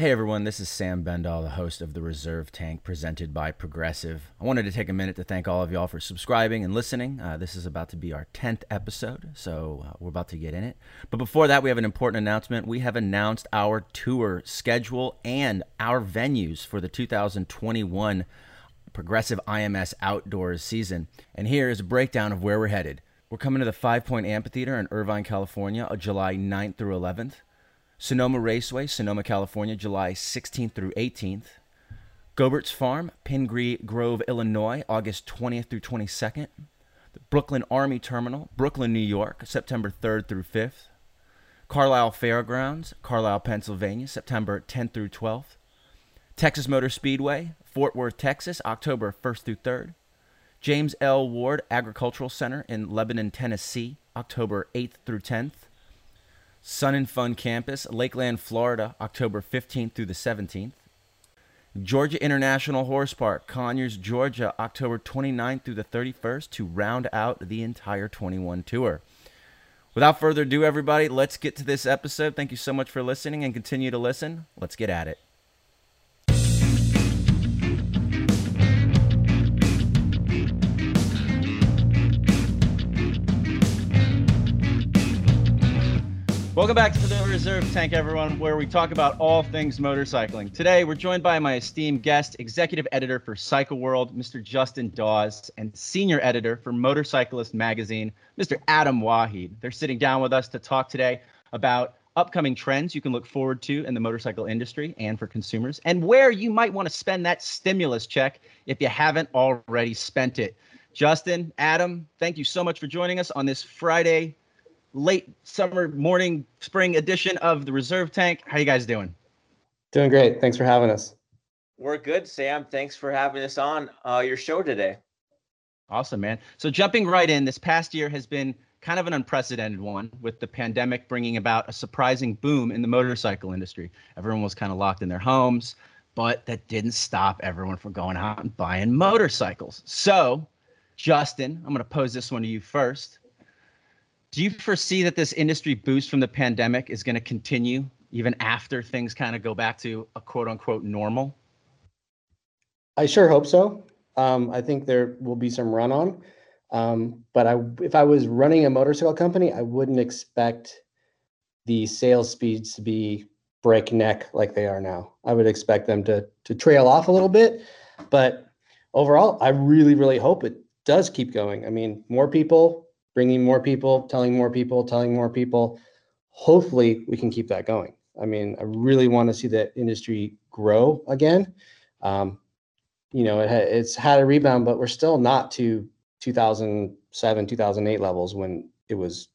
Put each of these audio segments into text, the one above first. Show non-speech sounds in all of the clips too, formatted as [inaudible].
Hey everyone, this is Sam Bendall, the host of the Reserve Tank presented by Progressive. I wanted to take a minute to thank all of y'all for subscribing and listening. Uh, this is about to be our 10th episode, so uh, we're about to get in it. But before that, we have an important announcement. We have announced our tour schedule and our venues for the 2021 Progressive IMS Outdoors season. And here is a breakdown of where we're headed. We're coming to the Five Point Amphitheater in Irvine, California, uh, July 9th through 11th. Sonoma Raceway, Sonoma, California, July 16th through 18th. Gobert's Farm, Pingree Grove, Illinois, August 20th through 22nd. The Brooklyn Army Terminal, Brooklyn, New York, September 3rd through 5th. Carlisle Fairgrounds, Carlisle, Pennsylvania, September 10th through 12th. Texas Motor Speedway, Fort Worth, Texas, October 1st through 3rd. James L. Ward Agricultural Center in Lebanon, Tennessee, October 8th through 10th. Sun and Fun Campus, Lakeland, Florida, October 15th through the 17th. Georgia International Horse Park, Conyers, Georgia, October 29th through the 31st to round out the entire 21 tour. Without further ado, everybody, let's get to this episode. Thank you so much for listening and continue to listen. Let's get at it. Welcome back to the Reserve Tank, everyone, where we talk about all things motorcycling. Today, we're joined by my esteemed guest, executive editor for Cycle World, Mr. Justin Dawes, and senior editor for Motorcyclist Magazine, Mr. Adam Waheed. They're sitting down with us to talk today about upcoming trends you can look forward to in the motorcycle industry and for consumers, and where you might want to spend that stimulus check if you haven't already spent it. Justin, Adam, thank you so much for joining us on this Friday late summer morning spring edition of the Reserve Tank. How you guys doing? Doing great. Thanks for having us. We're good, Sam. Thanks for having us on uh, your show today. Awesome, man. So jumping right in, this past year has been kind of an unprecedented one with the pandemic bringing about a surprising boom in the motorcycle industry. Everyone was kind of locked in their homes, but that didn't stop everyone from going out and buying motorcycles. So, Justin, I'm going to pose this one to you first do you foresee that this industry boost from the pandemic is going to continue even after things kind of go back to a quote unquote normal? I sure hope so. Um, I think there will be some run on. Um, but I, if I was running a motorcycle company, I wouldn't expect the sales speeds to be breakneck like they are now. I would expect them to to trail off a little bit, but overall, I really, really hope it does keep going. I mean, more people bringing more people, telling more people, telling more people. Hopefully, we can keep that going. I mean, I really want to see that industry grow again. Um, you know, it it's had a rebound, but we're still not to 2007, 2008 levels when it was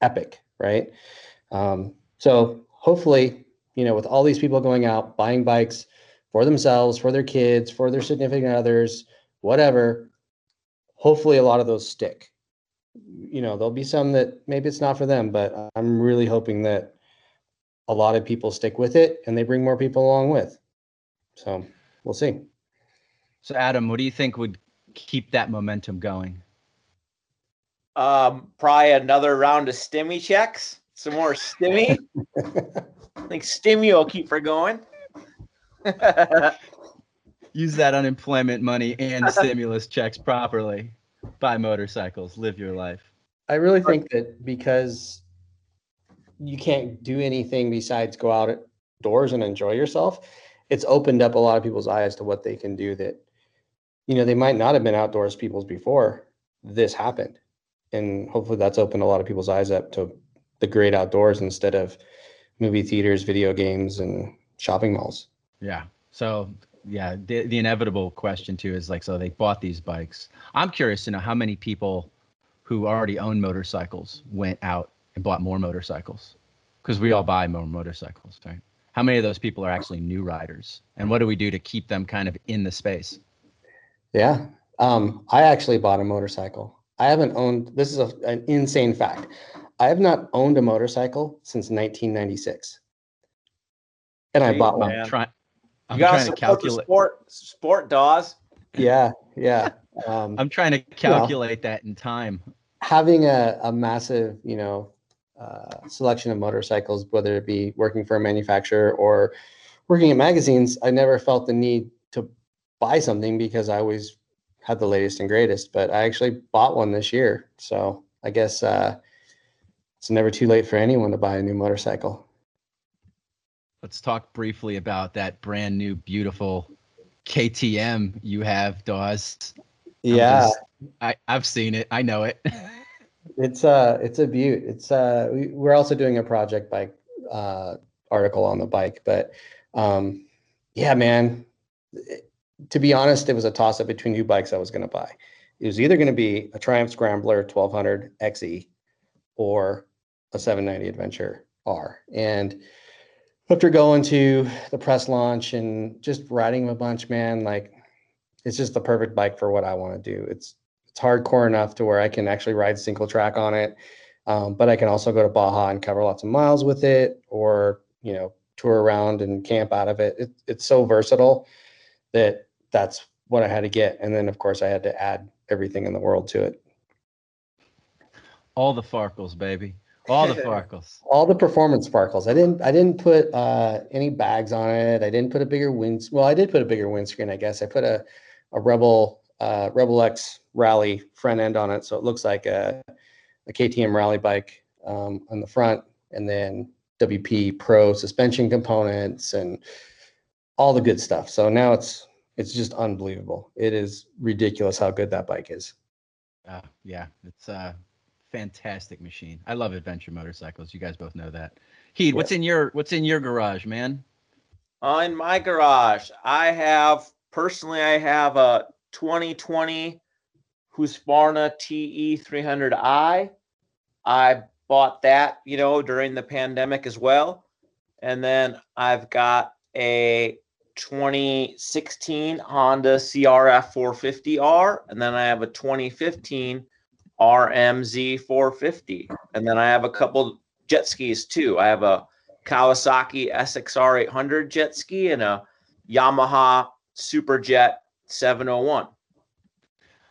epic, right? Um, so hopefully, you know, with all these people going out buying bikes for themselves, for their kids, for their significant others, whatever, hopefully a lot of those stick you know, there'll be some that maybe it's not for them, but I'm really hoping that a lot of people stick with it and they bring more people along with. So we'll see. So, Adam, what do you think would keep that momentum going? Um, probably another round of stimmy checks, some more stimmy. [laughs] I think stimmy will keep her going. [laughs] Use that unemployment money and stimulus checks properly buy motorcycles, live your life. I really think that because you can't do anything besides go out doors and enjoy yourself, it's opened up a lot of people's eyes to what they can do that, you know, they might not have been outdoors peoples before this happened. And hopefully that's opened a lot of people's eyes up to the great outdoors instead of movie theaters, video games, and shopping malls. Yeah. So yeah, the, the inevitable question too is like, so they bought these bikes. I'm curious to know how many people who already own motorcycles went out and bought more motorcycles because we all buy more motorcycles, right? How many of those people are actually new riders, and what do we do to keep them kind of in the space? Yeah, um, I actually bought a motorcycle. I haven't owned. This is a, an insane fact. I have not owned a motorcycle since 1996, and I bought one. Try, I'm you gotta trying to calculate sport, sport Dawes. Yeah, yeah. Um, I'm trying to calculate you know, that in time. Having a, a massive, you know, uh, selection of motorcycles, whether it be working for a manufacturer or working at magazines, I never felt the need to buy something because I always had the latest and greatest. But I actually bought one this year, so I guess uh, it's never too late for anyone to buy a new motorcycle. Let's talk briefly about that brand new, beautiful KTM you have, Dawes. Yeah, just, I I've seen it. I know it. [laughs] it's uh it's a beaut. It's uh we, we're also doing a project bike uh article on the bike, but um yeah, man. It, to be honest, it was a toss up between two bikes I was going to buy. It was either going to be a Triumph Scrambler 1200 XE or a 790 Adventure R. And after going to the press launch and just riding a bunch, man, like it's just the perfect bike for what I want to do. It's it's hardcore enough to where I can actually ride single track on it, um, but I can also go to Baja and cover lots of miles with it, or you know tour around and camp out of it. it it's so versatile that that's what I had to get, and then of course I had to add everything in the world to it. All the Farkles, baby. All the [laughs] sparkles. All the performance sparkles. I didn't. I didn't put uh, any bags on it. I didn't put a bigger wind. Well, I did put a bigger windscreen. I guess I put a a Rebel uh, Rebel X Rally front end on it, so it looks like a a KTM rally bike um, on the front, and then WP Pro suspension components and all the good stuff. So now it's it's just unbelievable. It is ridiculous how good that bike is. Uh, yeah, it's a fantastic machine. I love adventure motorcycles. You guys both know that. Heed, what's in your what's in your garage, man? Uh, in my garage, I have personally, I have a 2020 Husqvarna TE 300i. I bought that, you know, during the pandemic as well. And then I've got a 2016 Honda CRF 450R, and then I have a 2015 RMZ 450, and then I have a couple jet skis too. I have a Kawasaki SXR 800 jet ski and a Yamaha Superjet 701.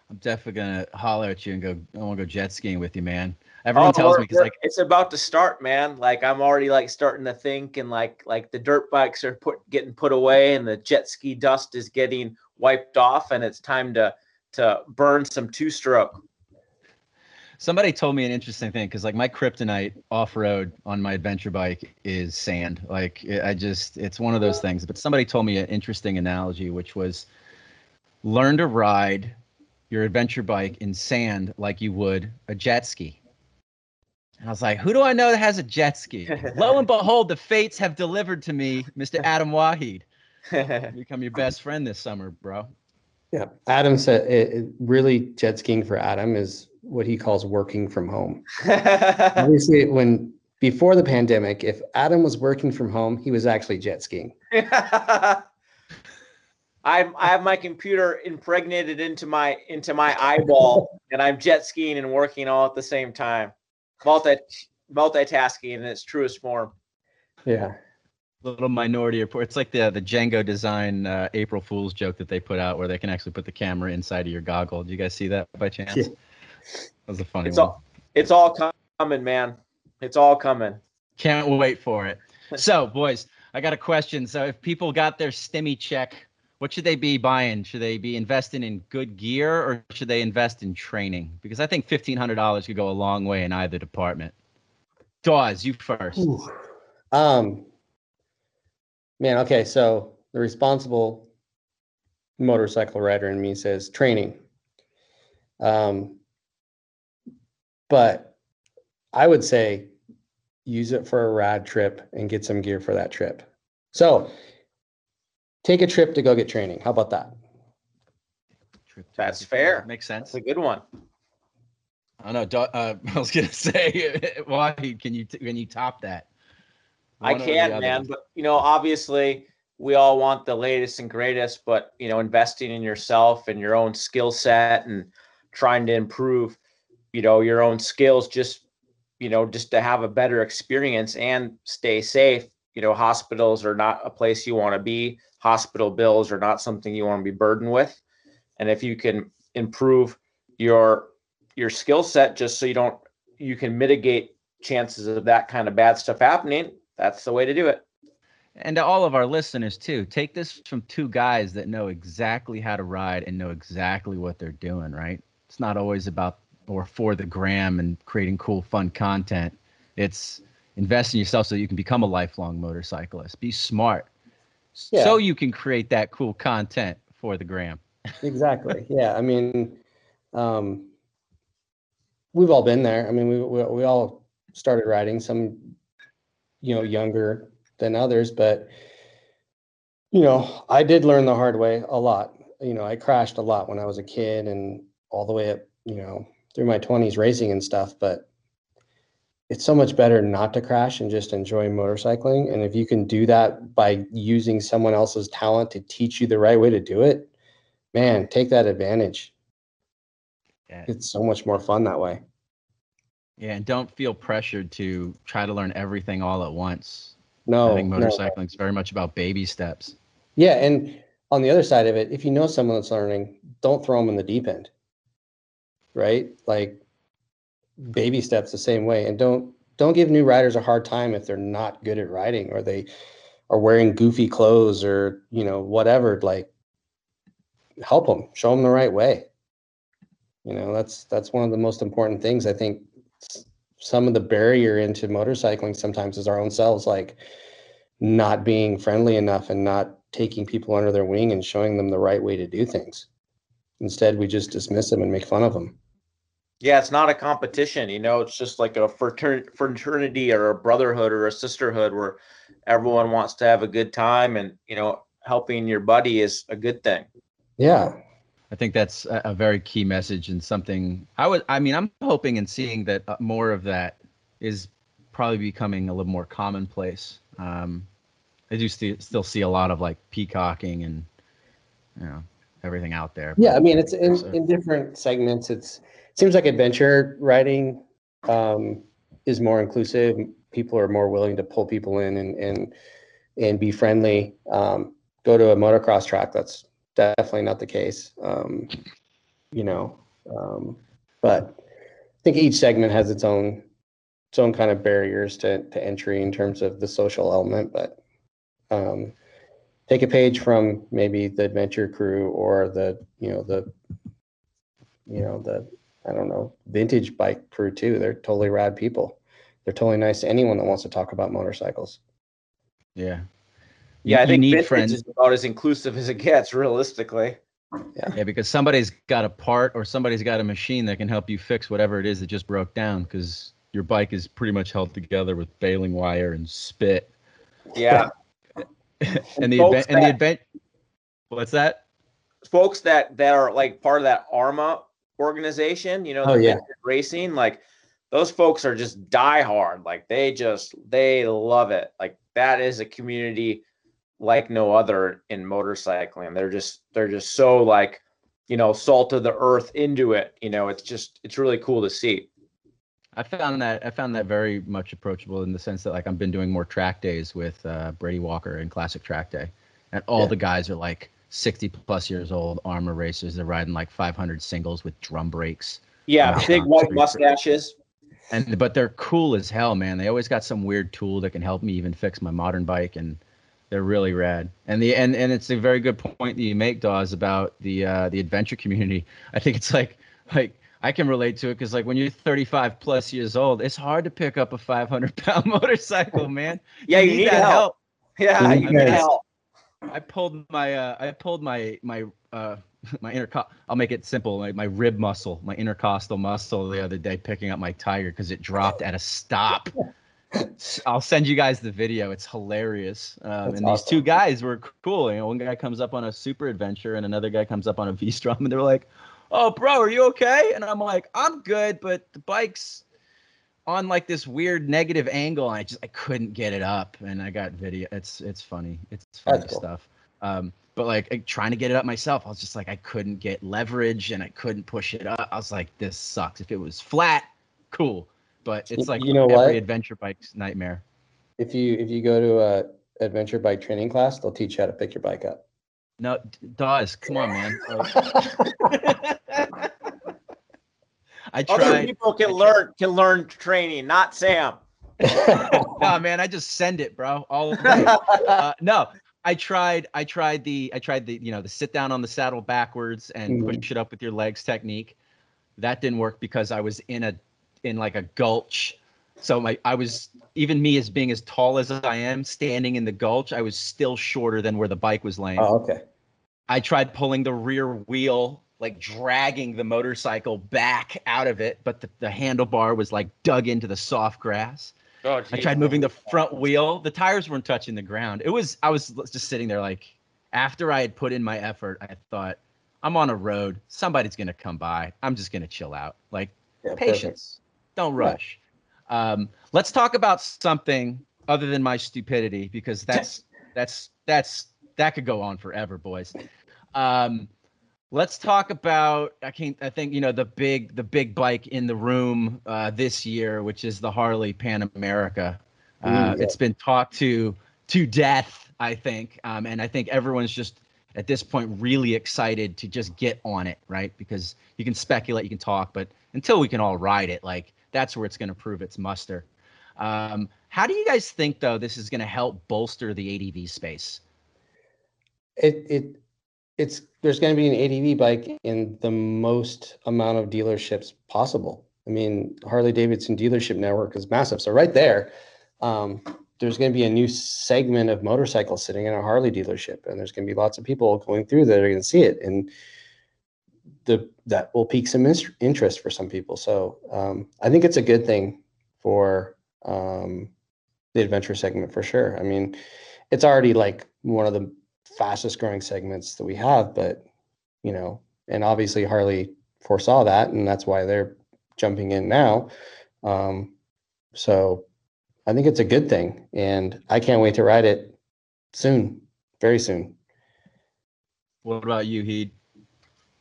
I'm definitely gonna holler at you and go. I want to go jet skiing with you, man. Everyone oh, tells me because like it's about to start, man. Like I'm already like starting to think, and like like the dirt bikes are put getting put away, and the jet ski dust is getting wiped off, and it's time to to burn some two stroke. Somebody told me an interesting thing because like my kryptonite off road on my adventure bike is sand. Like I just it's one of those things. But somebody told me an interesting analogy, which was learn to ride your adventure bike in sand like you would a jet ski. And I was like, who do I know that has a jet ski? Lo and [laughs] behold, the fates have delivered to me Mr. Adam Waheed. [laughs] Become your best friend this summer, bro. Yeah. Adam said it, it really jet skiing for Adam is what he calls working from home. [laughs] Obviously, when before the pandemic, if Adam was working from home, he was actually jet skiing. [laughs] I I have my computer impregnated into my into my eyeball, and I'm jet skiing and working all at the same time multi multitasking in its truest form. Yeah. Little minority report. It's like the the Django design uh, April Fool's joke that they put out, where they can actually put the camera inside of your goggle. Do you guys see that by chance? Yeah. That was a funny it's one. All, it's all coming, man. It's all coming. Can't wait for it. So, boys, I got a question. So, if people got their STEMI check what should they be buying? Should they be investing in good gear or should they invest in training? Because I think fifteen hundred dollars could go a long way in either department. Dawes, you first. Ooh. Um, man, okay, so the responsible motorcycle rider in me says training. Um, but I would say use it for a rad trip and get some gear for that trip. So take a trip to go get training. How about that? That's fair. Makes sense. That's a good one. I know. Uh, [laughs] I was gonna say, [laughs] why can you can you top that? One I can, man. But you know, obviously, we all want the latest and greatest. But you know, investing in yourself and your own skill set and trying to improve, you know, your own skills, just you know, just to have a better experience and stay safe. You know, hospitals are not a place you want to be hospital bills are not something you want to be burdened with. And if you can improve your your skill set just so you don't you can mitigate chances of that kind of bad stuff happening, that's the way to do it. and to all of our listeners too, take this from two guys that know exactly how to ride and know exactly what they're doing, right? It's not always about or for the gram and creating cool, fun content. It's invest in yourself so you can become a lifelong motorcyclist. Be smart. Yeah. So you can create that cool content for the gram. [laughs] exactly. Yeah. I mean, um, we've all been there. I mean, we, we, we all started riding some, you know, younger than others, but you know, I did learn the hard way a lot. You know, I crashed a lot when I was a kid and all the way up, you know, through my 20s racing and stuff, but it's so much better not to crash and just enjoy motorcycling. And if you can do that by using someone else's talent to teach you the right way to do it, man, take that advantage. Yeah. It's so much more fun that way. Yeah, and don't feel pressured to try to learn everything all at once. No, I think no. motorcycling is very much about baby steps. Yeah, and on the other side of it, if you know someone that's learning, don't throw them in the deep end. Right? Like baby steps the same way and don't don't give new riders a hard time if they're not good at riding or they are wearing goofy clothes or, you know, whatever, like help them, show them the right way. You know, that's that's one of the most important things I think some of the barrier into motorcycling sometimes is our own selves like not being friendly enough and not taking people under their wing and showing them the right way to do things. Instead, we just dismiss them and make fun of them. Yeah, it's not a competition, you know, it's just like a fraternity or a brotherhood or a sisterhood where everyone wants to have a good time and, you know, helping your buddy is a good thing. Yeah. I think that's a, very key message and something I would. I mean, I'm hoping and seeing that uh, more of that is probably becoming a little more commonplace. Um, I do st- still see a lot of like peacocking and you know everything out there. Yeah. I mean, it's in, So- in different segments. It's it seems like adventure riding um, is more inclusive. People are more willing to pull people in and and and be friendly. Um, go to a motocross track. That's definitely not the case. Um, you know, um, but I think each segment has its own its own kind of barriers to to entry in terms of the social element. But um, take a page from maybe the adventure crew or the you know the you know the I don't know vintage bike crew too. They're totally rad people. They're totally nice to anyone that wants to talk about motorcycles. yeah, Yeah, You- I you think need friends. is about as inclusive as it gets, realistically. Yeah, yeah, because somebody's got a part or somebody's got a machine that can help you fix whatever it is that just broke down. Because your bike is pretty much held together with baling wire and spit. Yeah. [laughs] and the folks event and the that- event. What's that? folks that that are like part of that AHRMA organization, you know, Oh, yeah. racing, like those folks are just die hard. Like they just they love it. Like that is a community like no other in motorcycling. They're just they're just so like, you know, salt of the earth into it. You know, it's just it's really cool to see. I found that I found that very much approachable in the sense that like I've been doing more track days with uh, Brady Walker and Classic Track Day, and all Yeah. the guys are like 60 plus years old, AHRMA racers. They're riding like 500 singles with drum brakes, Yeah, big white mustaches. and but they're cool as hell, man. They always got some weird tool that can help me even fix my modern bike, and they're really rad. And the and and it's a very good point that you make, Dawes, about the uh, the adventure community. I think it's like like I can relate to it because like when you're 35 plus years old, it's hard to pick up a 500 pound [laughs] motorcycle, man. Yeah, you, need, help. Yeah, You you need need help. help. I pulled my uh, I pulled my my uh, [laughs] my interco- I'll make it simple my, my rib muscle my intercostal muscle the other day picking up my tiger because it dropped at a stop. [laughs] I'll send you guys the video. It's hilarious. Um, and these two guys were cool. You know, one guy comes up on a super adventure and another guy comes up on a [laughs] V Strom and they're like, "Oh, bro, are you okay?" And I'm like, "I'm good, but the bike's on like this weird negative angle and I just I couldn't get it up and I got video it's it's funny it's funny cool. stuff um but like trying to get it up myself I was just like I couldn't get leverage and I couldn't push it up I was like this sucks if it was flat cool but it's like you know every what? adventure bike's nightmare If you if you go to a adventure bike training class, they'll teach you how to pick your bike up. no D- Dawes come on man [laughs] Like, [laughs] I Other people can learn can learn training, not Sam. [laughs] no, man, I just send it, bro, all. Uh, no, I tried. I tried the. I tried the. You know, the sit down on the saddle backwards and Mhm. push it up with your legs technique. That didn't work because I was in a, in like a gulch. So my, I was even me as being as tall as I am, standing in the gulch, I was still shorter than where the bike was laying. oh, okay. I tried pulling the rear wheel, like dragging the motorcycle back out of it, but the, the handlebar was like dug into the soft grass. Oh, I tried moving the front wheel. The tires weren't touching the ground. It was I was just sitting there like after I had put in my effort, I thought I'm on a road. Somebody's gonna come by. I'm just gonna chill out. Like Yeah, perfect. patience. Don't rush. Um, let's talk about something other than my stupidity because that's that's that's that could go on forever, boys. Um, let's talk about I can't I think you know the big the big bike in the room uh, this year, which is the Harley Pan America. Uh, Mm, yeah. It's been talked to to death, I think, um, and I think everyone's just at this point really excited to just get on it, right? Because you can speculate, you can talk, but until we can all ride it, like that's where it's going to prove its muster. Um, how do you guys think though this is going to help bolster the ADV space? It it it's there's going to be an ADV bike in the most amount of dealerships possible. I mean, Harley Davidson dealership network is massive. So right there, um, there's going to be a new segment of motorcycles sitting in a Harley dealership, and there's going to be lots of people going through that are going to see it, and the that will pique some interest for some people. So um, I think it's a good thing for um, the adventure segment for sure. I mean, it's already like one of the fastest growing segments that we have, but you know, and obviously Harley foresaw that, and that's why they're jumping in now. Um, so I think it's a good thing, and I can't wait to ride it soon, very soon. What about you, Heed?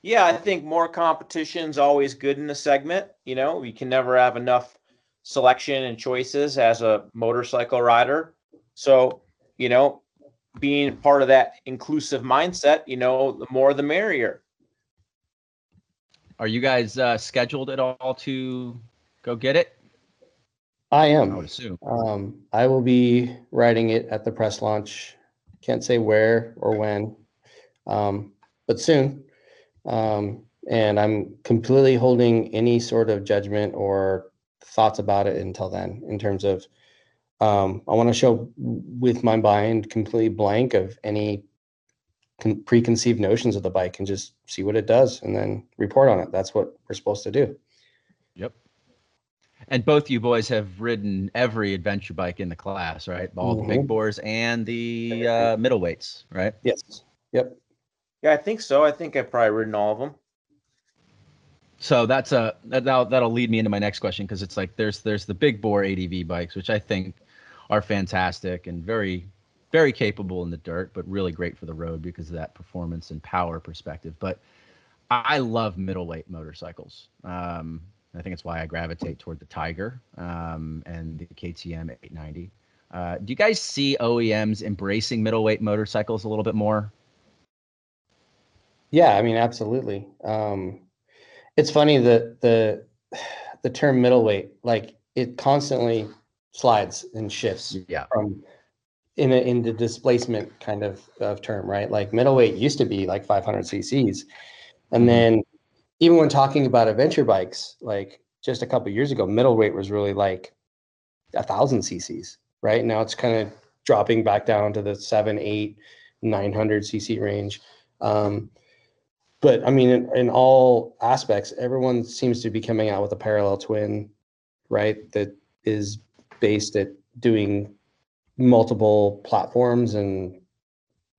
Yeah, I think more competition is always good in the segment. You know, we can never have enough selection and choices as a motorcycle rider. So, you know, being part of that inclusive mindset, you know, the more the merrier. Are you guys uh, scheduled at all to go get it? I I would am. assume. Um, I will be riding it at the press launch. Can't say where or when, um, but soon. Um, and I'm completely holding any sort of judgment or thoughts about it until then. In terms of, um, I want to show with my mind completely blank of any con- preconceived notions of the bike and just see what it does and then report on it. That's what we're supposed to do. Yep. And both you boys have ridden every adventure bike in the class, right? All the big Mhm. bores and the uh, middleweights, right? Yes. Yep. Yeah, I think so. I think I've probably ridden all of them. So that's a that, that'll, that'll lead me into my next question because it's like there's there's the big bore ADV bikes, which I think are fantastic and very very capable in the dirt, but really great for the road because of that performance and power perspective. But I love middleweight motorcycles. Um, I think it's why I gravitate toward the Tiger um, and the KTM 890. Uh, do you guys see OEMs embracing middleweight motorcycles a little bit more? Yeah, I mean, absolutely. Um, it's funny that the [sighs] the term middleweight, like it constantly slides and shifts Yeah. from in a in the displacement kind of of term, right? Like middleweight used to be like 500 cc's, and Mhm. then even when talking about adventure bikes, like just a couple years ago, middleweight was really like a thousand cc's, right? Now it's kind of dropping back down to the seven, eight, 900 cc range. Um, but I mean, in, in all aspects, everyone seems to be coming out with a parallel twin, right? That is based at doing multiple platforms and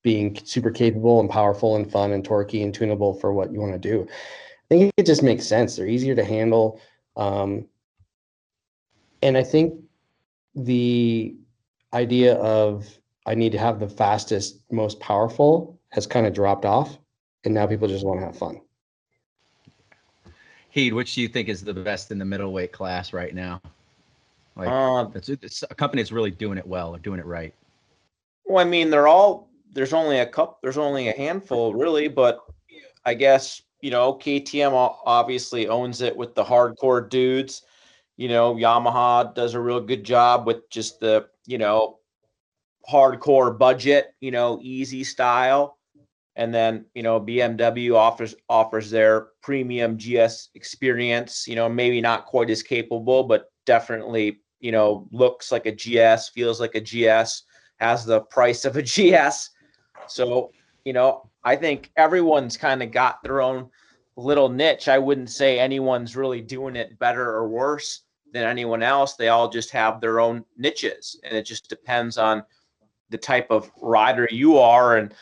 being super capable and powerful and fun and torquey and tunable for what you want to do. I think it just makes sense. They're easier to handle. Um, and I think the idea of I need to have the fastest, most powerful has kind of dropped off. And now people just want to have fun. Heed, which do you think is the best in the middleweight class right now? Like Uh, it's, it's a company that's really doing it well or doing it right. Well, I mean, they're all there's only a cup, there's only a handful really, but I guess you know KTM obviously owns it with the hardcore dudes. you know, Yamaha does a real good job with just the, you know, hardcore budget, you know, easy style. And then, you know, BMW offers offers their premium GS experience, you know, maybe not quite as capable, but definitely, you know, looks like a GS, feels like a GS, has the price of a [laughs] GS. So, you know, I think everyone's kind of got their own little niche. I wouldn't say anyone's really doing it better or worse than anyone else. They all just have their own niches, and it just depends on the type of rider you are and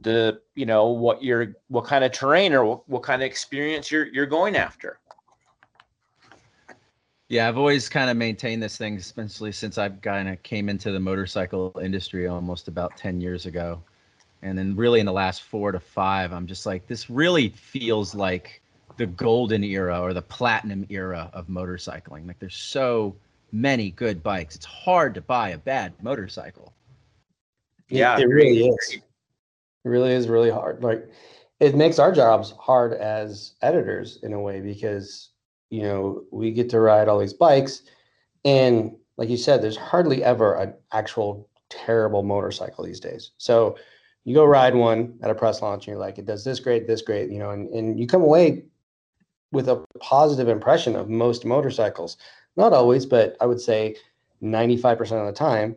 the you know what you're what kind of terrain or what, what kind of experience you're you're going after. Yeah, I've always kind of maintained this thing, especially since I've kind of came into the motorcycle industry almost about 10 years ago. And then really in the last four to five, I'm just like, this really feels like the golden era or the platinum era of motorcycling. Like there's so many good bikes. It's hard to buy a bad motorcycle. Yeah, it, it really is. It really is really hard. Like it makes our jobs hard as editors in a way because you know we get to ride all these bikes and like you said there's hardly ever an actual terrible motorcycle these days so you go ride one at a press launch and you're like, it does this great, this great, you know, and, and you come away with a positive impression of most motorcycles. Not always, but I would say 95% of the time.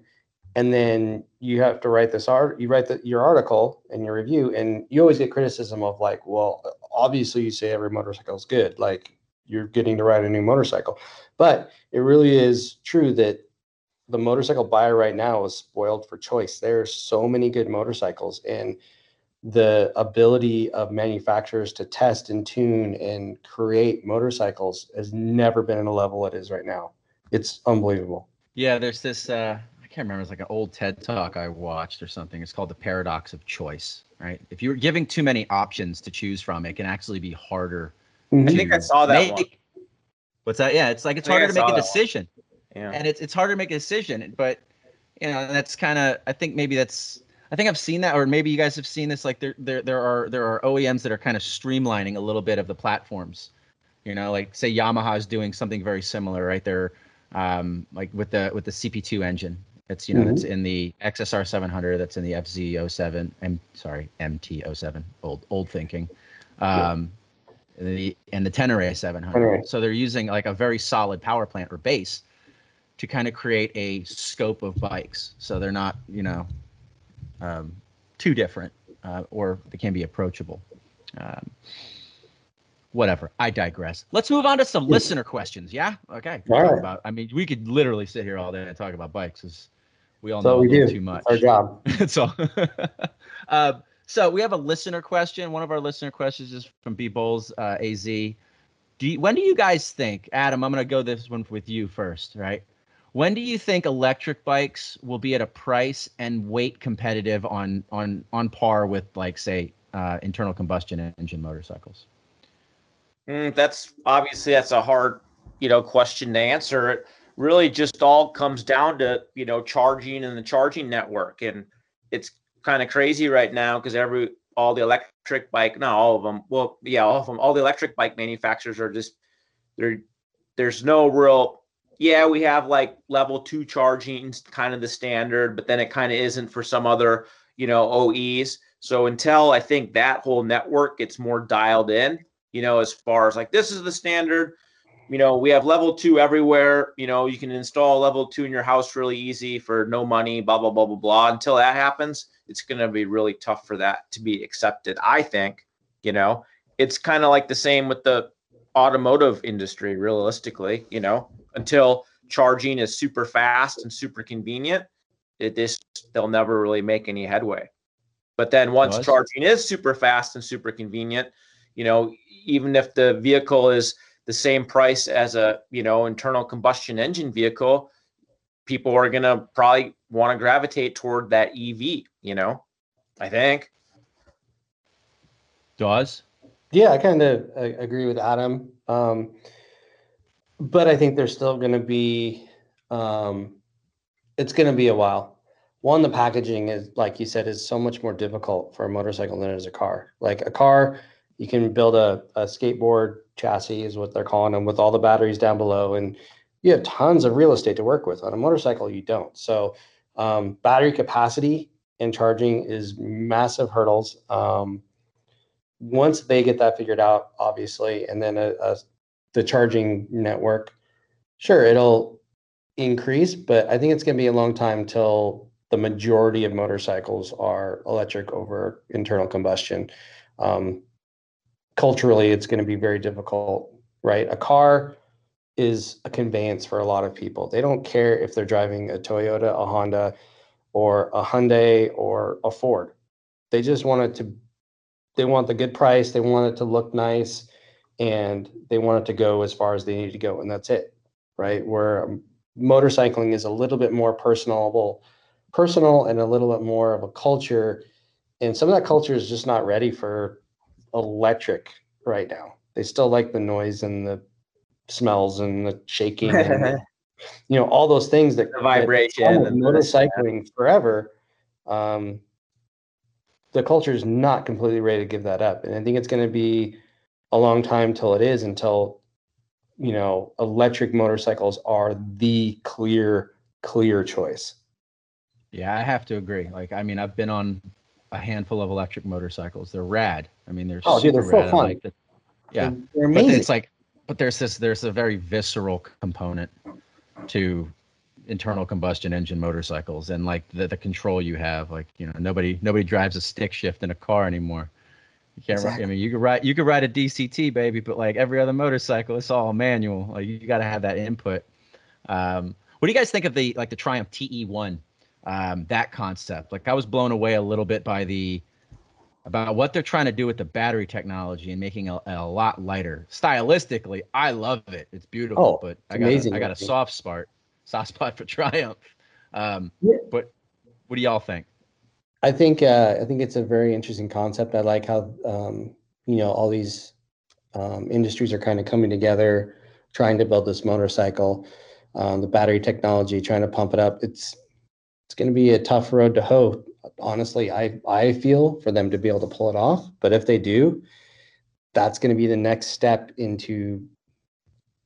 And then you have to write this art, you write the, your article and your review, and you always get criticism of like, well, obviously you say every motorcycle is good. Like you're getting to ride a new motorcycle. But it really is true that the motorcycle buyer right now is spoiled for choice. There are so many good motorcycles, and the ability of manufacturers to test and tune and create motorcycles has never been in a level it is right now. It's unbelievable. Yeah, there's this. Uh, can't remember. It's like an old TED talk I watched or something. It's called the paradox of choice. Right? If you're giving too many options to choose from, it can actually be harder. Mm-hmm. I think I saw that make, one. What's that? Yeah, it's like it's harder to make a decision. One yeah. And it's it's hard to make a decision, but you know, that's kind of I think maybe that's I think I've seen that, or maybe you guys have seen this. Like there there there are there are OEMs that are kind of streamlining a little bit of the platforms. You know, like say Yamaha is doing something very similar, right? They're um, like with the with the CP2 engine. It's you know mm-hmm. it's in the XSR 700. That's in the FZ07. I'm sorry MT07. Old old thinking. Um, yeah. the and the Tenere 700. Tenere. So they're using like a very solid power plant or base to kind of create a scope of bikes so they're not you know um, too different uh, or they can be approachable um, whatever i digress let's move on to some listener questions yeah okay right. about, i mean we could literally sit here all day and talk about bikes because we all know we do. too much our job [laughs] so [laughs] uh, so we have a listener question one of our listener questions is from b bowles uh, az do you, when do you guys think adam i'm going to go this one with you first right when do you think electric bikes will be at a price and weight competitive on on on par with like say uh, internal combustion engine motorcycles? Mm, that's obviously that's a hard you know question to answer. Really just all comes down to you know charging and the charging network, and it's kind of crazy right now because every all the electric bike, not all of them, well, yeah, all of them, all the electric bike manufacturers are just there. There's no real yeah, we have like level two charging, kind of the standard, but then it kind of isn't for some other, you know, OEs. So until I think that whole network gets more dialed in, you know, as far as like this is the standard, you know, we have level two everywhere. You know, you can install level two in your house really easy for no money, blah, blah, blah, blah, blah. Until that happens, it's going to be really tough for that to be accepted. I think, you know, it's kind of like the same with the automotive industry, realistically, you know, until charging is super fast and super convenient, it this they'll never really make any headway. But then once charging is super fast and super convenient, you know, even if the vehicle is the same price as a, you know, internal combustion engine vehicle, people are going to probably want to gravitate toward that EV, you know. I think. Dawes? Yeah, I kind of uh, agree with Adam. Um, but I think there's still going to be, um, it's going to be a while. One, the packaging is, like you said, is so much more difficult for a motorcycle than it is a car. Like a car, you can build a, a skateboard chassis, is what they're calling them, with all the batteries down below, and you have tons of real estate to work with. On a motorcycle, you don't. So um, battery capacity and charging is massive hurdles. Um, once they get that figured out, obviously, and then a, a, the charging network, sure, it'll increase, but I think it's going to be a long time till the majority of motorcycles are electric over internal combustion. Um, culturally, it's going to be very difficult, right? A car is a conveyance for a lot of people. They don't care if they're driving a Toyota, a Honda, or a Hyundai or a Ford. They just want it to they want the good price, they want it to look nice, and they want it to go as far as they need to go, and that's it, right? Where um, motorcycling is a little bit more personable, personal, and a little bit more of a culture, and some of that culture is just not ready for electric right now. They still like the noise and the smells and the shaking and [laughs] you know all those things that the vibration that motorcycling forever um, the culture is not completely ready to give that up. And i think it's going to be a long time till it is until you know electric motorcycles are the clear clear choice. Yeah i have to agree. Like i mean i've been on a handful of electric motorcycles. They're rad i mean they're oh, dude, they're rad. so fun. Like the, yeah they're amazing. but it's like but there's this there's a very visceral component to internal combustion engine motorcycles and like the, the control you have like you know nobody nobody drives a stick shift in a car anymore you can't exactly. ride, i mean you could ride you could ride a dct baby but like every other motorcycle it's all manual like you got to have that input um, what do you guys think of the like the triumph te1 um, that concept like i was blown away a little bit by the about what they're trying to do with the battery technology and making it a, a lot lighter. Stylistically, I love it. It's beautiful, oh, but I got a, I got a soft spot soft [laughs] spot for Triumph. Um, yeah. But what do y'all think? I think uh, I think it's a very interesting concept. I like how um, you know all these um, industries are kind of coming together, trying to build this motorcycle. Um, the battery technology, trying to pump it up. It's it's going to be a tough road to hoe honestly, I I feel for them to be able to pull it off. But if they do, that's going to be the next step into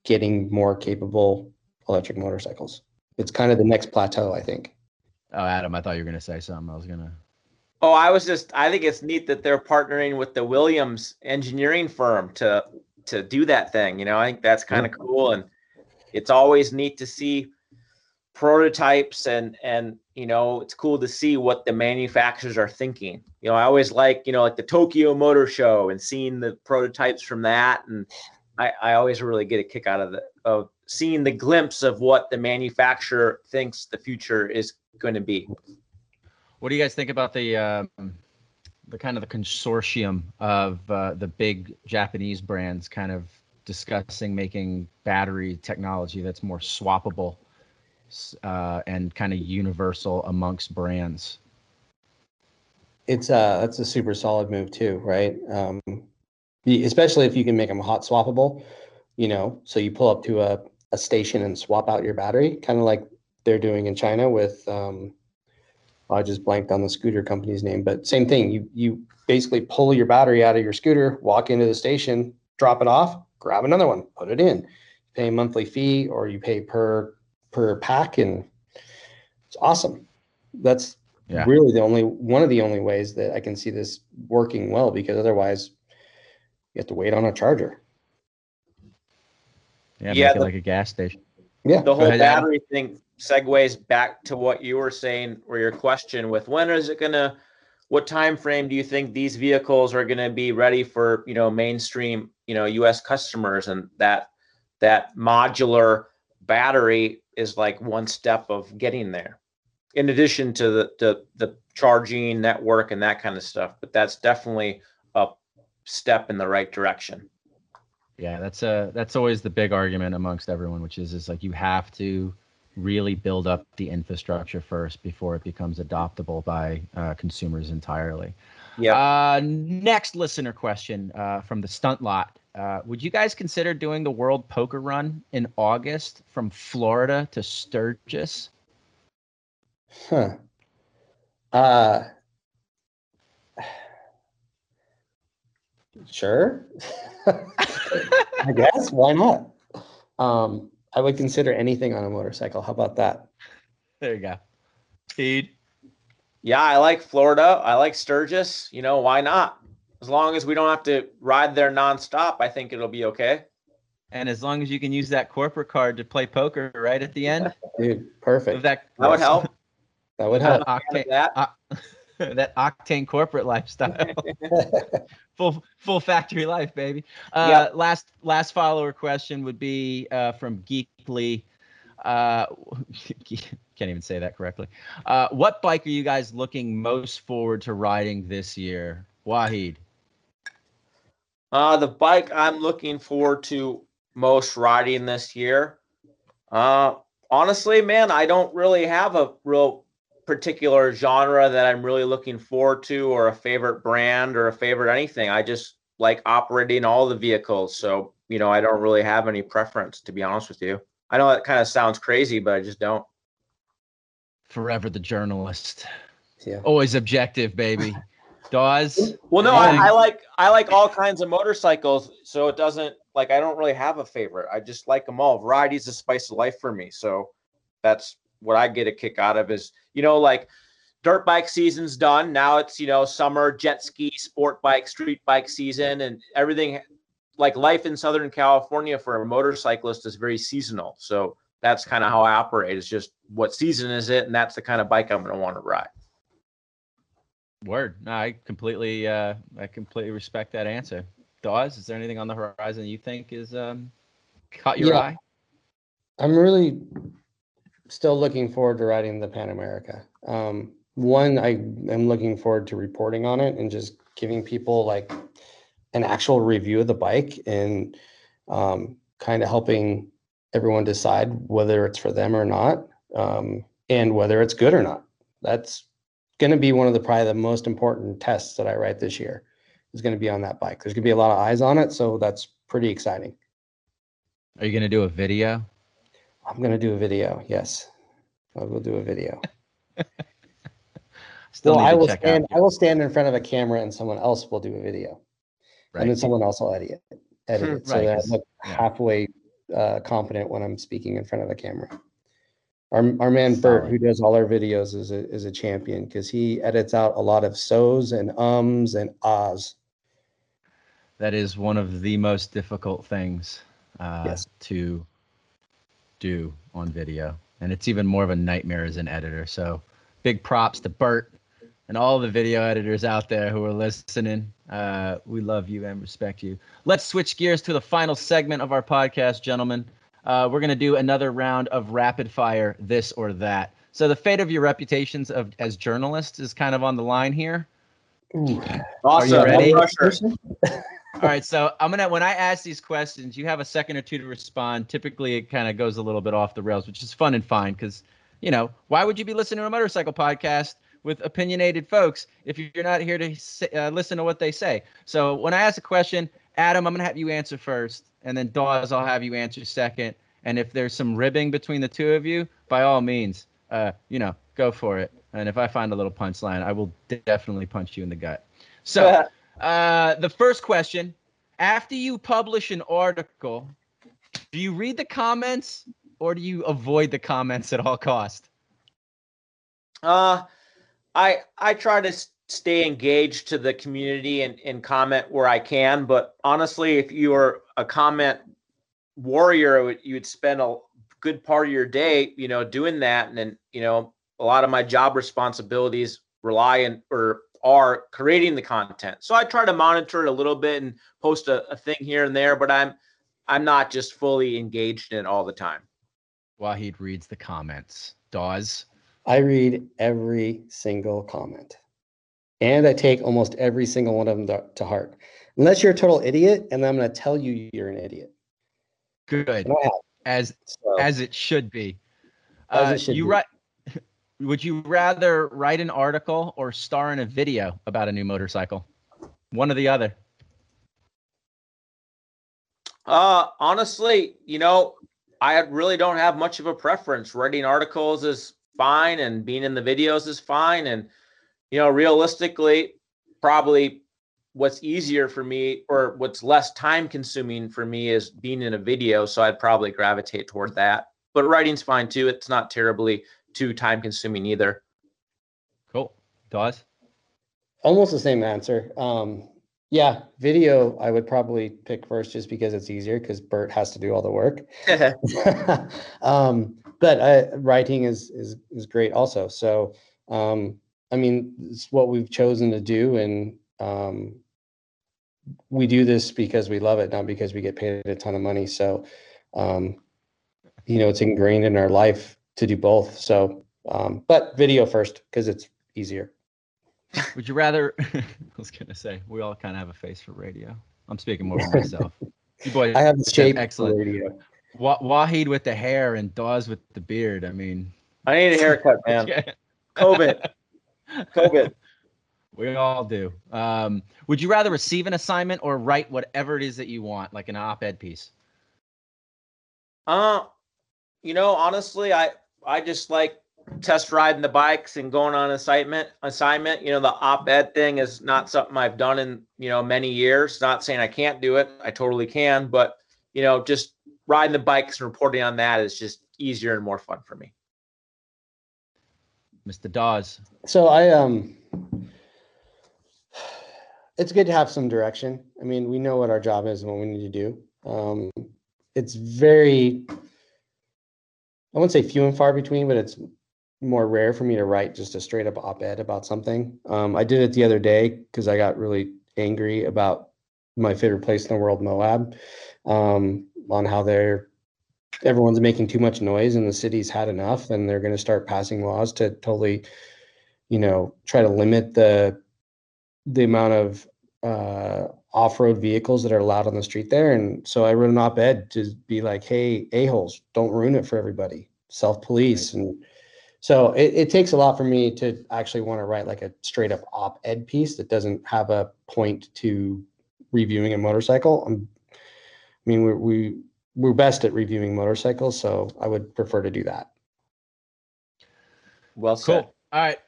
getting more capable electric motorcycles. It's kind of the next plateau, I think. Oh, Adam, I thought you were going to say something. I was going to. Oh, I was just. I think it's neat that they're partnering with the Williams engineering firm to to do that thing. You know, I think that's kind of yeah. cool, and it's always neat to see prototypes and and you know it's cool to see what the manufacturers are thinking. You know i always like you know like the tokyo motor show and seeing the prototypes from that and i i always really get a kick out of the of seeing the glimpse of what the manufacturer thinks the future is going to be. What do you guys think about the um, the kind of the consortium of uh, the big japanese brands kind of discussing making battery technology that's more swappable uh, and kind of universal amongst brands. It's uh that's a super solid move too, right? Um, especially if you can make them hot swappable, you know, so you pull up to a, a station and swap out your battery, kind of like they're doing in China with um, I just blanked on the scooter company's name, but same thing. You you basically pull your battery out of your scooter, walk into the station, drop it off, grab another one, put it in, pay a monthly fee, or you pay per per pack, and it's awesome. That's yeah. really the only one of the only ways that I can see this working well because otherwise you have to wait on a charger. Yeah, yeah, the, like a gas station. Yeah, the whole battery thing segues back to what you were saying or your question with when is it gonna what time frame do you think these vehicles are going to be ready for you know mainstream you know us customers and that that modular battery is like one step of getting there. In addition to the, the the charging network and that kind of stuff but that's definitely a step in the right direction. Yeah that's a that's always the big argument amongst everyone which is is like you have to really build up the infrastructure first before it becomes adoptable by uh, consumers entirely. Yeah. Uh, next listener question uh, from the stunt lot uh, would you guys consider doing the World Poker Run in August from Florida to Sturgis? Huh. Uh, sure. [laughs] I guess why not? Um, I would consider anything on a motorcycle. How about that? There you go. Speed. Yeah, I like Florida. I like Sturgis. You know, why not? As long as we don't have to ride there nonstop, I think it'll be okay. And as long as you can use that corporate card to play poker right at the end Dude, perfect. that That would help. [laughs] That would help. octane, That. oc- [laughs] that octane corporate lifestyle. [laughs] full full factory life, baby. Uh, Yep. Last last follower question would be uh, from Geekly. Uh, can't even say that correctly. Uh, what bike are you guys looking most forward to riding this year, Waheed? Uh, the bike I'm looking forward to most riding this year. Uh, honestly, man, I don't really have a real particular genre that I'm really looking forward to, or a favorite brand, or a favorite anything. I just like operating all the vehicles. So, you know, I don't really have any preference, to be honest with you. I know that kind of sounds crazy, but I just don't. Forever the journalist, Yeah. always objective, baby. Dawes. Well, no, I, I like I like all kinds of motorcycles, so it doesn't like I don't really have a favorite. I just like them all. Variety is the spice of life for me, so that's what I get a kick out of. Is you know like dirt bike season's done now. It's you know summer jet ski, sport bike, street bike season, and everything. Like life in Southern California for a motorcyclist is very seasonal. So that's kind of how I operate. It's just what season is it, and that's the kind of bike I'm going to want to ride. Word. No, I completely, uh, I completely respect that answer. Dawes, is there anything on the horizon you think is um, caught your Yeah. eye? I'm really still looking forward to riding the Pan America. Um, one, I am looking forward to reporting on it and just giving people like an actual review of the bike and um, kind of helping everyone decide whether it's for them or not um, and whether it's good or not. That's going to be one of the probably the most important tests that I write this year is going to be on that bike. There's going to be a lot of eyes on it, so that's pretty exciting. Are you going to do a video? I'm gonna do a video. Yes, I will do a video. [laughs] Still well, I will stand. out. I will stand in front of a camera, and someone else will do a video, and then someone else will edit it. Edit it so Right, that I 'cause- look yeah. halfway uh, competent when I'm speaking in front of a camera. Our our man Bert, who does all our videos, is a is a champion because he edits out a lot of so's and ums and ahs. That is one of the most difficult things uh, Yes. to do on video, and it's even more of a nightmare as an editor. So, big props to Bert and all the video editors out there who are listening. Uh, we love you and respect you. Let's switch gears to the final segment of our podcast, gentlemen. Uh, we're going to do another round of rapid fire this or that. So, the fate of your reputations of as journalists is kind of on the line here. Ooh. Awesome. ready? No pressure. Person? All right, so I'm gonna when I ask these questions, you have a second or two to respond. Typically, it kind of goes a little bit off the rails, which is fun and fine because you know why would you be listening to a motorcycle podcast with opinionated folks if you're not here to say, uh, listen to what they say? So when I ask a question, Adam, I'm gonna have you answer first, and then Dawes, I'll have you answer second. And if there's some ribbing between the two of you, by all means, uh, you know, go for it. And if I find a little punchline, I will definitely punch you in the gut. So. [laughs] Uh, the first question: After you publish an article, do you read the comments or do you avoid the comments at all cost? Uh, I I try to stay engaged to the community and, and comment where I can. But honestly, if you are a comment warrior, you would spend a good part of your day, you know, doing that. And then, you know, a lot of my job responsibilities rely on or are creating the content. So I try to monitor it a little bit and post a, a thing here and there, but I'm I'm not just fully engaged in it all the time. Waheed reads the comments. Dawes. I read every single comment. And I take almost every single one of them to, to heart. Unless you're a total idiot, and I'm going to tell you you're an idiot. Good. I don't have As so, as it should be. As Uh, it should you be. write. [laughs] Would you rather write an article or star in a video about a new motorcycle? One or the other. Uh, honestly, you know, I really don't have much of a preference. Writing articles is fine, and being in the videos is fine. And you know, realistically, probably what's easier for me or what's less time consuming for me is being in a video. So I'd probably gravitate toward that. But writing's fine too. It's not terribly too time consuming either. Cool. Dawes? Almost the same answer. Um, yeah, video I would probably pick first just because it's easier because Bert has to do all the work. [laughs] [laughs] um, but uh, writing is is is great also. So um, I mean, it's what we've chosen to do, and um, we do this because we love it, not because we get paid a ton of money. So, um, you know, it's ingrained in our life to do both. So, um, but video first because it's easier. [laughs] Would you rather? [laughs] I was gonna say we all kind of have a face for radio. I'm speaking more for myself. You boys, [laughs] I have the shape excellent. radio. Waheed with the hair and Dawes with the beard. I mean, I need a haircut, man. COVID. COVID. [laughs] We all do. Um, would you rather receive an assignment or write whatever it is that you want, like an op-ed piece? Uh, you know, honestly, I I just like test riding the bikes and going on assignment assignment. You know, the op-ed thing is not something I've done in you know many years. Not saying I can't do it. I totally can, but you know, just riding the bikes and reporting on that is just easier and more fun for me. Mr. Dawes. So I um it's good to have some direction. I mean, we know what our job is and what we need to do. Um, it's very, I wouldn't say few and far between, but it's more rare for me to write just a straight up op ed about something. Um, I did it the other day because I got really angry about my favorite place in the world, Moab, um, on how they're everyone's making too much noise and the city's had enough and they're going to start passing laws to totally you know try to limit the the amount of uh, off-road vehicles that are allowed on the street there. And so I wrote an op-ed to be like, "Hey, a holes, don't ruin it for everybody. Self-police." Right. And so it, it takes a lot for me to actually want to write like a straight-up op-ed piece that doesn't have a point to reviewing a motorcycle. I'm, I mean, we're, we we're best at reviewing motorcycles, so I would prefer to do that. Well said. Cool. All right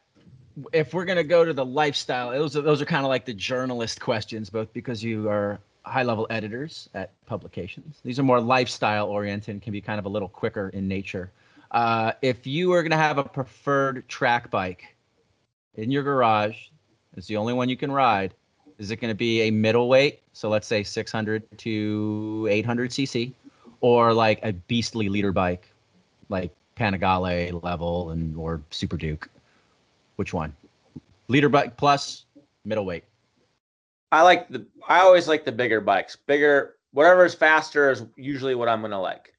if we're gonna go to the lifestyle, those are those are kind of like the journalist questions, both because you are high level editors at publications. These are more lifestyle oriented and can be kind of a little quicker in nature. Uh, if you were gonna have a preferred track bike in your garage, it's the only one you can ride. Is it going to be a middleweight? So let's say 600 to 800 cc, or like a beastly leader bike, like Panigale level and or Super Duke. Which one? Leader bike plus middleweight. I like the. I always like the bigger bikes. Bigger, whatever is faster is usually what I'm gonna like.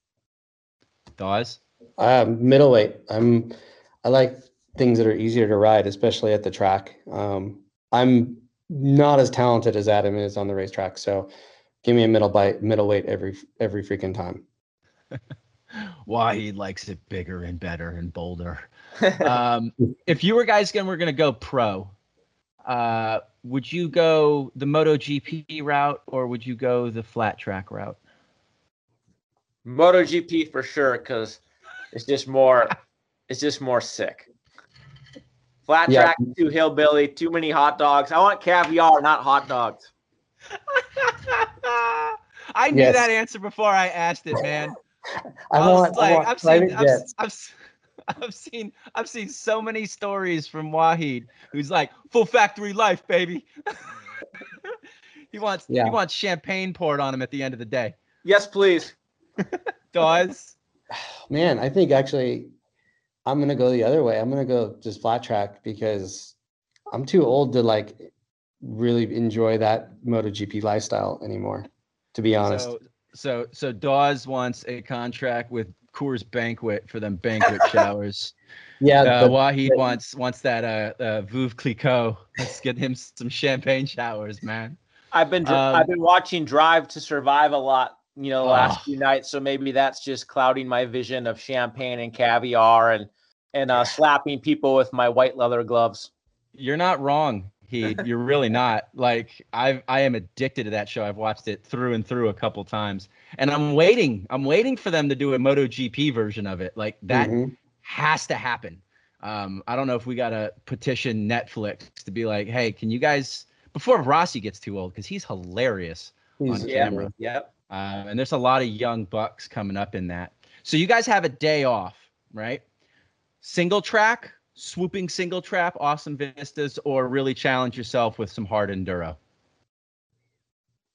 Dawes. Um, middleweight. I'm. I like things that are easier to ride, especially at the track. Um, I'm not as talented as Adam is on the racetrack, so give me a middle bite, middleweight every every freaking time. [laughs] Why he likes it bigger and better and bolder [laughs] um, if you were guys going, we're going to go pro. Uh, would you go the MotoGP route or would you go the flat track route? MotoGP for sure, because it's just more, [laughs] it's just more sick. Flat yeah. track, too hillbilly, too many hot dogs. I want caviar, not hot dogs. [laughs] I knew yes. that answer before I asked it, man. I, I want, like, I want I've seen, I've, I've, [laughs] I've seen I've seen so many stories from Waheed who's like full factory life, baby. [laughs] he wants yeah. he wants champagne poured on him at the end of the day. Yes, please. Does [sighs] man, I think actually I'm gonna go the other way. I'm gonna go just flat track because I'm too old to like really enjoy that MotoGP lifestyle anymore. To be honest. So, so so Dawes wants a contract with Coors Banquet for them banquet [laughs] showers. Yeah, uh, the, Waheed the, wants wants that uh, uh Veuve Clicquot. Let's get him some champagne showers, man. I've been um, I've been watching Drive to Survive a lot, you know, the last oh. few nights. So maybe that's just clouding my vision of champagne and caviar and and uh, slapping people with my white leather gloves. You're not wrong he [laughs] you're really not like i i am addicted to that show i've watched it through and through a couple times and i'm waiting i'm waiting for them to do a MotoGP version of it like that mm-hmm. has to happen um i don't know if we got to petition netflix to be like hey can you guys before Rossi gets too old because he's hilarious He's- on Yeah. camera. Yep. Um, and there's a lot of young bucks coming up in that. So you guys have a day off, right? Single track, swooping single trap, awesome vistas, or really challenge yourself with some hard enduro.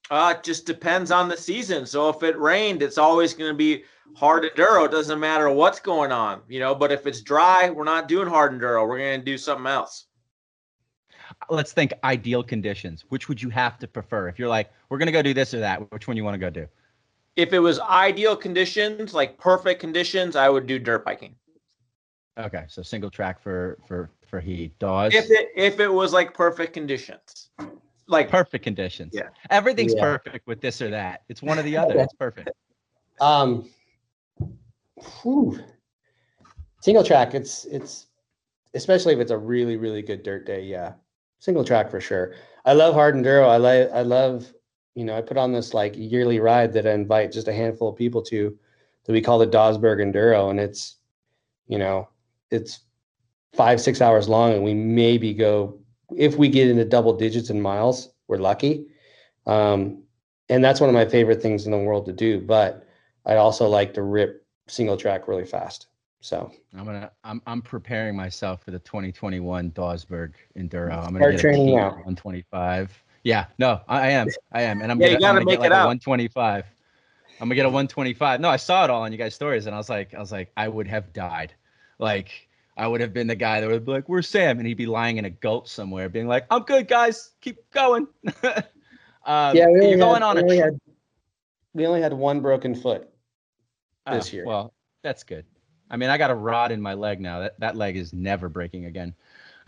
Uh, it just depends on the season. So if it rained, it's always going to be hard enduro. It doesn't matter what's going on, you know. But if it's dry, we're not doing hard enduro. We're going to do something else. Let's think ideal conditions. Which would you have to prefer? If you're like, we're gonna go do this or that, which one you want to go do? If it was ideal conditions, like perfect conditions, I would do dirt biking. Okay, so single track for for for Heat Dawes. If it if it was like perfect conditions, like perfect conditions. Yeah. Everything's Yeah. perfect with this or that. It's one or the other. [laughs] It's perfect. Um, whew. single track. It's it's especially if it's a really really good dirt day. Yeah, single track for sure. I love hard enduro. I like I love you know I put on this like yearly ride that I invite just a handful of people to that we call the Dawsberg Enduro, and it's you know it's five six hours long, and we maybe go if we get into double digits in miles, we're lucky. Um, and that's one of my favorite things in the world to do. But I also like to rip single track really fast. So I'm gonna I'm I'm preparing myself for the 2021 Dawsberg Enduro. I'm gonna Start get a training now. 125. Yeah, no, I, I am. I am. And I'm Yeah, you gonna, I'm gotta gonna get make like it a up. 125. I'm gonna get a 125. No, I saw it all on you guys' stories, and I was like, I was like, I would have died. Like, I would have been the guy that would be like, "Where's Sam?" And he'd be lying in a goat somewhere, being like, "I'm good, guys. Keep going." [laughs] um, yeah, we only, you're going had, on we, a only had, we only had one broken foot. this Oh, year. Well, that's good. I mean, I got a rod in my leg now. That that leg is never breaking again.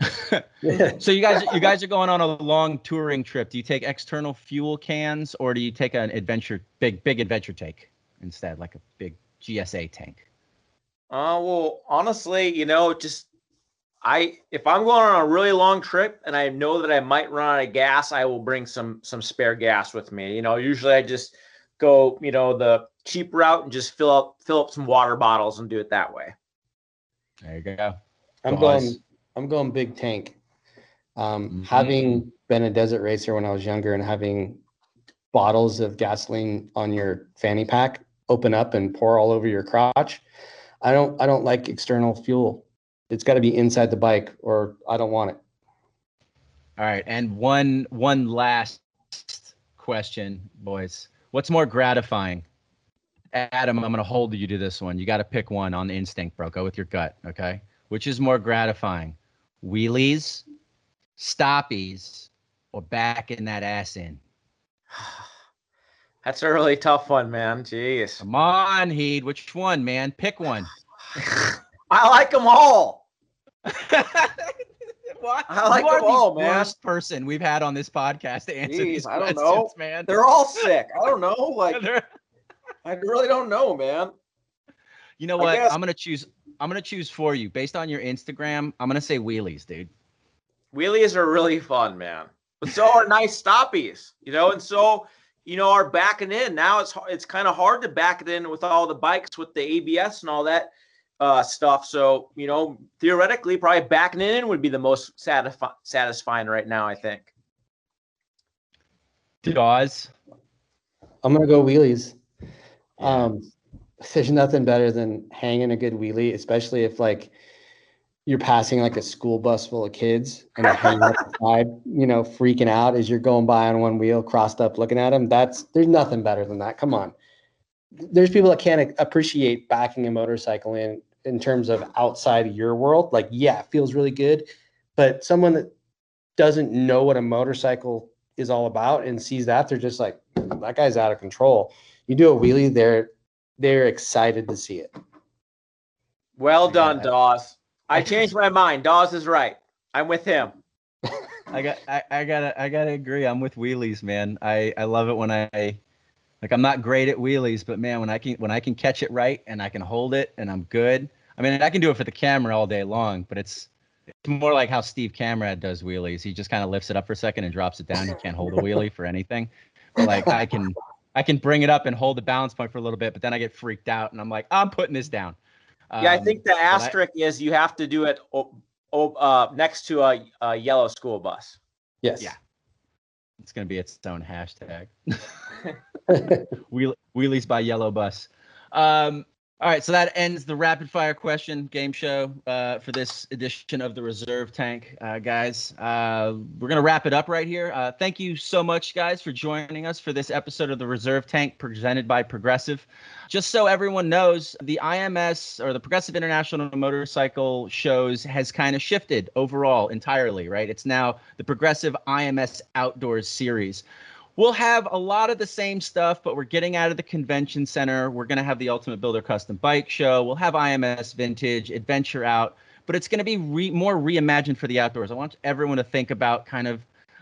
[laughs] [laughs] so you guys you guys are going on a long touring trip. Do you take external fuel cans or do you take an adventure big big adventure tank instead, like a big GSA tank? Uh, well, honestly, you know, just I if I'm going on a really long trip and I know that I might run out of gas, I will bring some some spare gas with me. You know, usually I just go, you know, the cheap route and just fill up fill up some water bottles and do it that way. There you go. I'm Pause. going. I'm going big tank. Um, Mhm. Having been a desert racer when I was younger and having bottles of gasoline on your fanny pack open up and pour all over your crotch, I don't. I don't like external fuel. It's got to be inside the bike, or I don't want it. All right, and one one last question, boys. What's more gratifying? Adam, I'm gonna hold you to this one. You got to pick one on instinct, bro. Go with your gut, okay? Which is more gratifying, wheelies, stoppies, or backing that ass in? [sighs] [sighs] That's a really tough one, man. Jeez. Come on, Heed. Which one, man? Pick one. [sighs] I like them all. [laughs] what? I like them all, man. worst person we've had on this podcast to answer Jeez, these I don't know. man. They're all sick. I don't know. [laughs] Like I really don't know, man. You know what? guess- I'm gonna choose. I'm gonna choose for you based on your Instagram. I'm gonna say wheelies, dude. wheelies are really fun, man. But so are nice stoppies, you know, and so you know are backing in. Now it's it's kind of hard to back it in with all the bikes with the ABS and all that uh, stuff. So you know, theoretically, probably backing in would be the most satisfi- satisfying right now. I think. Dawes. I'm gonna go wheelies. Um, there's nothing better than hanging a good wheelie, especially if like you're passing like a school bus full of kids and they're hanging up the [laughs] side, you know, freaking out as you're going by on one wheel, crossed up, looking at them. That's there's nothing better than that. Come on. There's people that can't appreciate backing a motorcycle in in terms of outside of your world. Like, yeah, it feels really good, but someone that doesn't know what a motorcycle is all about and sees that, they're just like, that guy's out of control. You do a wheelie, they're they're excited to see it. Well I done, got it. Dawes. I changed my mind. Dawes is right. I'm with him. I got. I, I gotta. I gotta agree. I'm with wheelies, man. I I love it when I like. I'm not great at wheelies, but man, when I can when I can catch it right and I can hold it and I'm good. I mean, I can do it for the camera all day long, but it's it's more like how Steve Camrad does wheelies. He just kind of lifts it up for a second and drops it down. He can't hold a wheelie for anything. But like I can I can bring it up and hold the balance point for a little bit, but then I get freaked out and I'm like, I'm putting this down. Yeah, I Um, think the but I- asterisk is you have to do it o- o- uh, next to a, a yellow school bus. Yes. Yeah. It's gonna be its own hashtag. [laughs] [laughs] Wheel- wheelies by Yellow Bus. Um, all right, so that ends the rapid fire question game show uh, for this edition of the Reserve Tank, uh, guys. Uh, we're gonna wrap it up right here. Uh, thank you so much, guys, for joining us for this episode of the Reserve Tank presented by Progressive. Just so everyone knows, the IMS or the Progressive International Motorcycle shows has kind of shifted overall entirely, right? It's now the Progressive IMS Outdoors Series we'll have a lot of the same stuff, but we're getting out of the convention center. We're going to have the Ultimate Builder Custom Bike Show. We'll have IMS Vintage, Adventure Out, but it's going to be re- more reimagined for the outdoors. I want everyone to think about kind of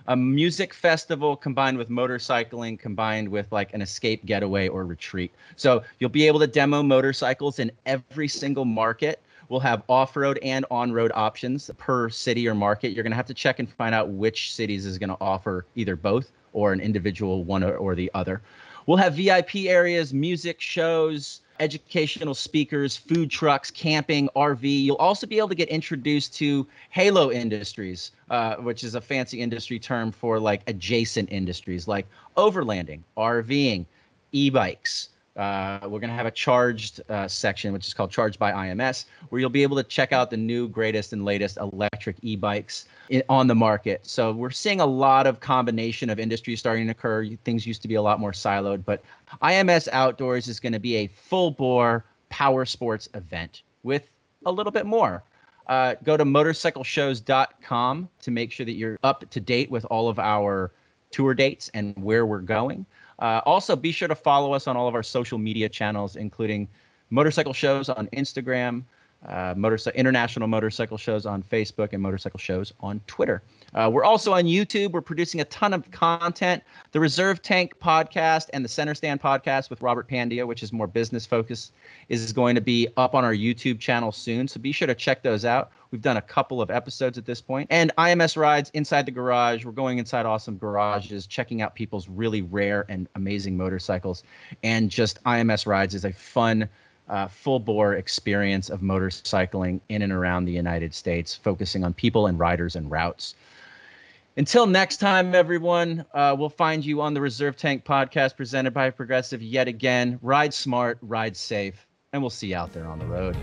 a music festival combined with motorcycling, combined with like an escape getaway or retreat. So you'll be able to demo motorcycles in every single market. We'll have off road and on road options per city or market. You're going to have to check and find out which cities is going to offer either both or an individual one or, or the other. We'll have VIP areas, music shows, educational speakers, food trucks, camping, RV. You'll also be able to get introduced to Halo Industries, uh, which is a fancy industry term for like adjacent industries like overlanding, RVing, e bikes. Uh, we're going to have a charged uh, section, which is called Charged by IMS, where you'll be able to check out the new, greatest, and latest electric e bikes on the market. So we're seeing a lot of combination of industries starting to occur. Things used to be a lot more siloed, but IMS Outdoors is going to be a full bore power sports event with a little bit more. Uh, go to motorcycleshows.com to make sure that you're up to date with all of our tour dates and where we're going. Uh, also, be sure to follow us on all of our social media channels, including motorcycle shows on Instagram, uh, motorcycle international motorcycle shows on Facebook, and motorcycle shows on Twitter. Uh, we're also on YouTube. We're producing a ton of content. The Reserve Tank podcast and the Center Stand podcast with Robert Pandya, which is more business focused, is going to be up on our YouTube channel soon. So be sure to check those out. We've done a couple of episodes at this point. And IMS rides inside the garage. We're going inside awesome garages, checking out people's really rare and amazing motorcycles. And just IMS rides is a fun uh, full bore experience of motorcycling in and around the United States, focusing on people and riders and routes. Until next time, everyone, uh, we'll find you on the Reserve Tank podcast presented by Progressive yet again. Ride smart, ride safe, and we'll see you out there on the road.